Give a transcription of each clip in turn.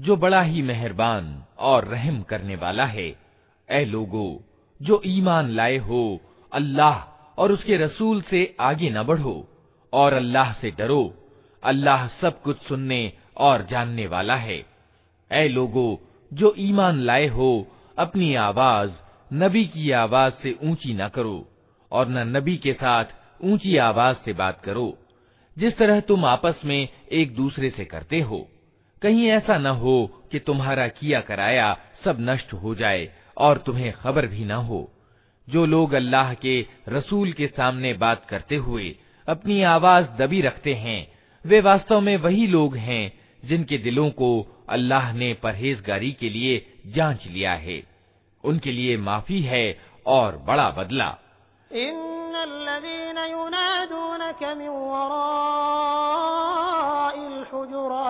जो बड़ा ही मेहरबान और रहम करने वाला है। ए लोगो, जो ईमान लाए हो, अल्लाह और उसके रसूल से आगे न बढ़ो और अल्लाह से डरो। अल्लाह सब कुछ सुनने और जानने वाला है। ए लोगो, जो ईमान लाए हो, अपनी आवाज़, नबी की आवाज़ से ऊँची न करो और न नबी के साथ ऊँची आवाज़ से बात करो। जिस तरह तुम आपस में एक दूसरे से करते हो कहीं ऐसा न हो कि तुम्हारा किया कराया सब नष्ट हो जाए और तुम्हें खबर भी न हो। जो लोग अल्लाह के रसूल के सामने बात करते हुए अपनी आवाज़ दबी रखते हैं, वे वास्तव में वही लोग हैं जिनके दिलों को अल्लाह ने परहेजगारी के लिए जाँच लिया है। उनके लिए माफ़ी है और बड़ा बदला।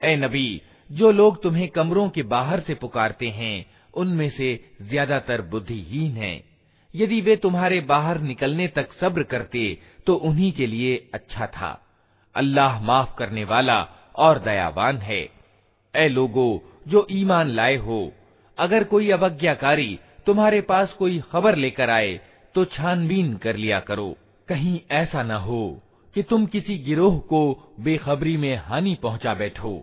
ए नबी जो लोग तुम्हें कमरों के बाहर से पुकारते हैं उनमें से ज्यादातर बुद्धिहीन हैं यदि वे तुम्हारे बाहर निकलने तक सब्र करते तो उन्हीं के लिए अच्छा था। अल्लाह माफ़ करने वाला और दयावान है। ए लोगो, जो ईमान लाए हो, अगर कोई अवज्ञाकारी तुम्हारे पास कोई खबर लेकर आए तो छानबीन कर लिया करो। कहीं ऐसा न हो कि तुम किसी गिरोह को बेखबरी में हानि पहुँचा बैठो,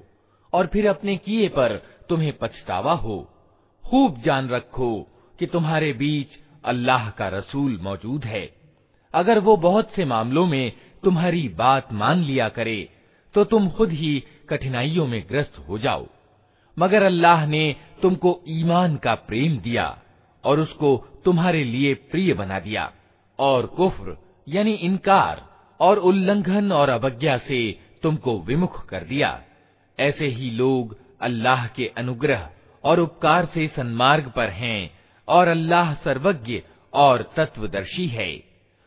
और फिर अपने किए पर तुम्हें पछतावा हो। खूब जान रखो कि तुम्हारे बीच अल्लाह का रसूल मौजूद है। अगर वो बहुत से मामलों में तुम्हारी बात मान लिया करे तो तुम खुद ही कठिनाइयों में ग्रस्त हो जाओ। मगर अल्लाह ने तुमको ईमान का प्रेम दिया और उसको तुम्हारे लिए प्रिय बना दिया। और कुफ्र, यानी इनकार और उल्लंघन और अवज्ञा से तुमको विमुख कर दिया। ऐसे ही लोग अल्लाह के अनुग्रह और उपकार से सन्मार्ग पर हैं और अल्लाह सर्वज्ञ और तत्वदर्शी है।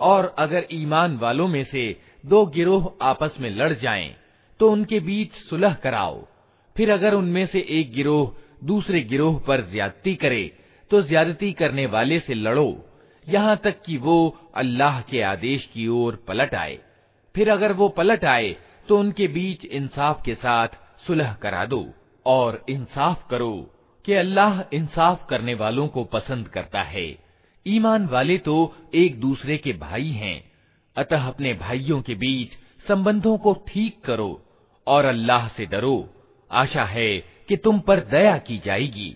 और अगर ईमान वालों में से दो गिरोह आपस में लड़ जाएं, तो उनके बीच सुलह कराओ फिर अगर उनमें से एक गिरोह दूसरे गिरोह पर ज्यादती करे तो ज्यादती करने वाले से लड़ो यहाँ तक कि वो अल्लाह के आदेश की ओर पलट आए। फिर अगर वो पलट आए तो उनके बीच इंसाफ के साथ सुलह करा दो और इंसाफ करो कि अल्लाह इंसाफ करने वालों को पसंद करता है। ईमान वाले तो एक दूसरे के भाई हैं। अतः अपने भाइयों के बीच संबंधों को ठीक करो और अल्लाह से डरो। आशा है कि तुम पर दया की जाएगी।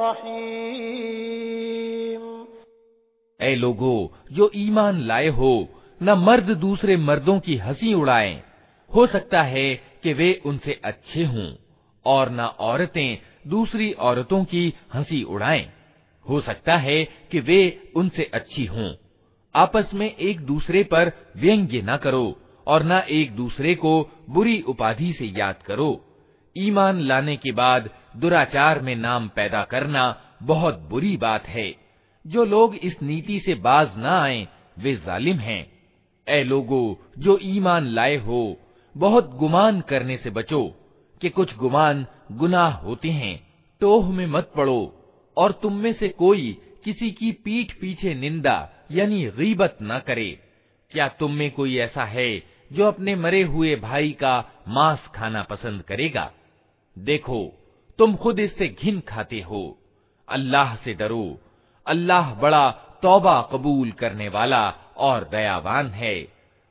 रहीम ऐ लोगो जो ईमान लाए हो न मर्द दूसरे मर्दों की हंसी उड़ाएं हो सकता है कि वे उनसे अच्छे हों और न औरतें दूसरी औरतों की हंसी उड़ाएं हो सकता है कि वे उनसे अच्छी हों। आपस में एक दूसरे पर व्यंग्य न करो और न एक दूसरे को बुरी उपाधि से याद करो। ईमान लाने के बाद दुराचार में नाम पैदा करना बहुत बुरी बात है। जो लोग इस नीति से बाज न आए, वे जालिम हैं। ऐ लोगो, जो ईमान लाए हो, बहुत गुमान करने से बचो कि कुछ गुमान गुनाह होते हैं। टोह में मत पड़ो। और तुम में से कोई किसी की पीठ पीछे निंदा, यानी गीबत न करे। क्या तुम में कोई ऐसा है जो अपने मरे हुए भाई का मांस खाना पसंद करेगा? देखो, तुम खुद इससे घिन खाते हो। अल्लाह से डरो। अल्लाह बड़ा तौबा कबूल करने वाला और दयावान है।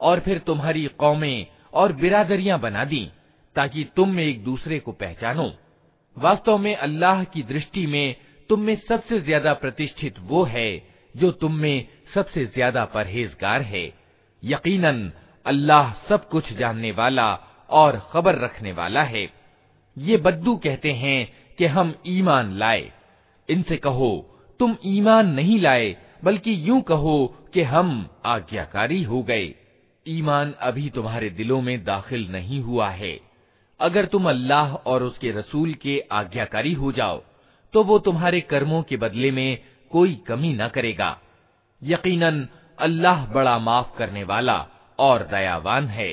और फिर तुम्हारी कौमें और बिरादरियाँ बना दी, ताकि तुम एक दूसरे को पहचानो। वास्तव में अल्लाह की दृष्टि में तुम में सबसे ज़्यादा प्रतिष्ठित वो है, जो तुम में सबसे ज़्यादा परहेजगार है। यकीनन, अल्लाह सब कुछ जानने वाला और खबर रखने वाला है। ये बद्दू कहते हैं कि हम ईमान लाए। इनसे कहो, तुम ईमान नहीं लाए, बल्कि यूँ कहो कि हम आज्ञाकारी हो गए। ईमान अभी तुम्हारे दिलों में दाखिल नहीं हुआ है। अगर तुम अल्लाह और उसके रसूल के आज्ञाकारी हो जाओ तो वो तुम्हारे कर्मों के बदले में कोई कमी न करेगा। यकीनन, अल्लाह बड़ा माफ़ करने वाला और दयावान है।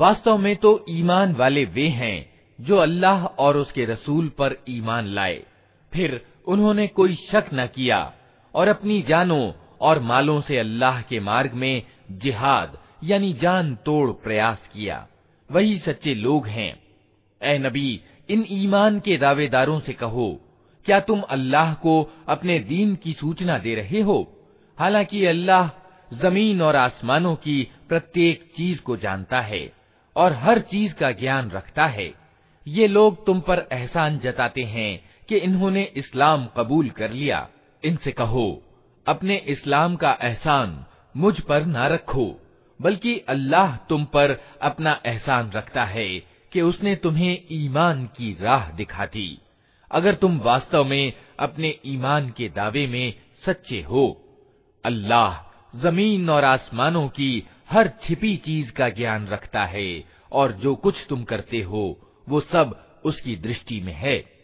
वास्तव में तो ईमान वाले वे हैं जो अल्लाह और उसके रसूल पर ईमान लाए। फिर उन्होंने कोई शक न किया और अपनी जानों और मालों से अल्लाह के मार्ग में जिहाद, यानी जान तोड़ प्रयास किया। वही सच्चे लोग हैं। ए नबी, इन ईमान के दावेदारों से कहो, क्या तुम अल्लाह को अपने दीन की सूचना दे रहे हो? हालाँकि अल्लाह ज़मीन और आसमानों की प्रत्येक चीज़ को जानता है। और हर चीज़ का ज्ञान रखता है। ये लोग तुम पर एहसान जताते हैं कि इन्होंने इस्लाम कबूल कर लिया। इनसे कहो, अपने इस्लाम का एहसान मुझ पर न रखो, बल्कि अल्लाह तुम पर अपना एहसान रखता है कि उसने तुम्हें ईमान की राह दिखा दी अगर तुम वास्तव में अपने ईमान के दावे में सच्चे हो, अल्लाह ज़मीन और आसमानों की हर छिपी चीज़ का ज्ञान रखता है और जो कुछ तुम करते हो, वो सब उसकी दृष्टि में है।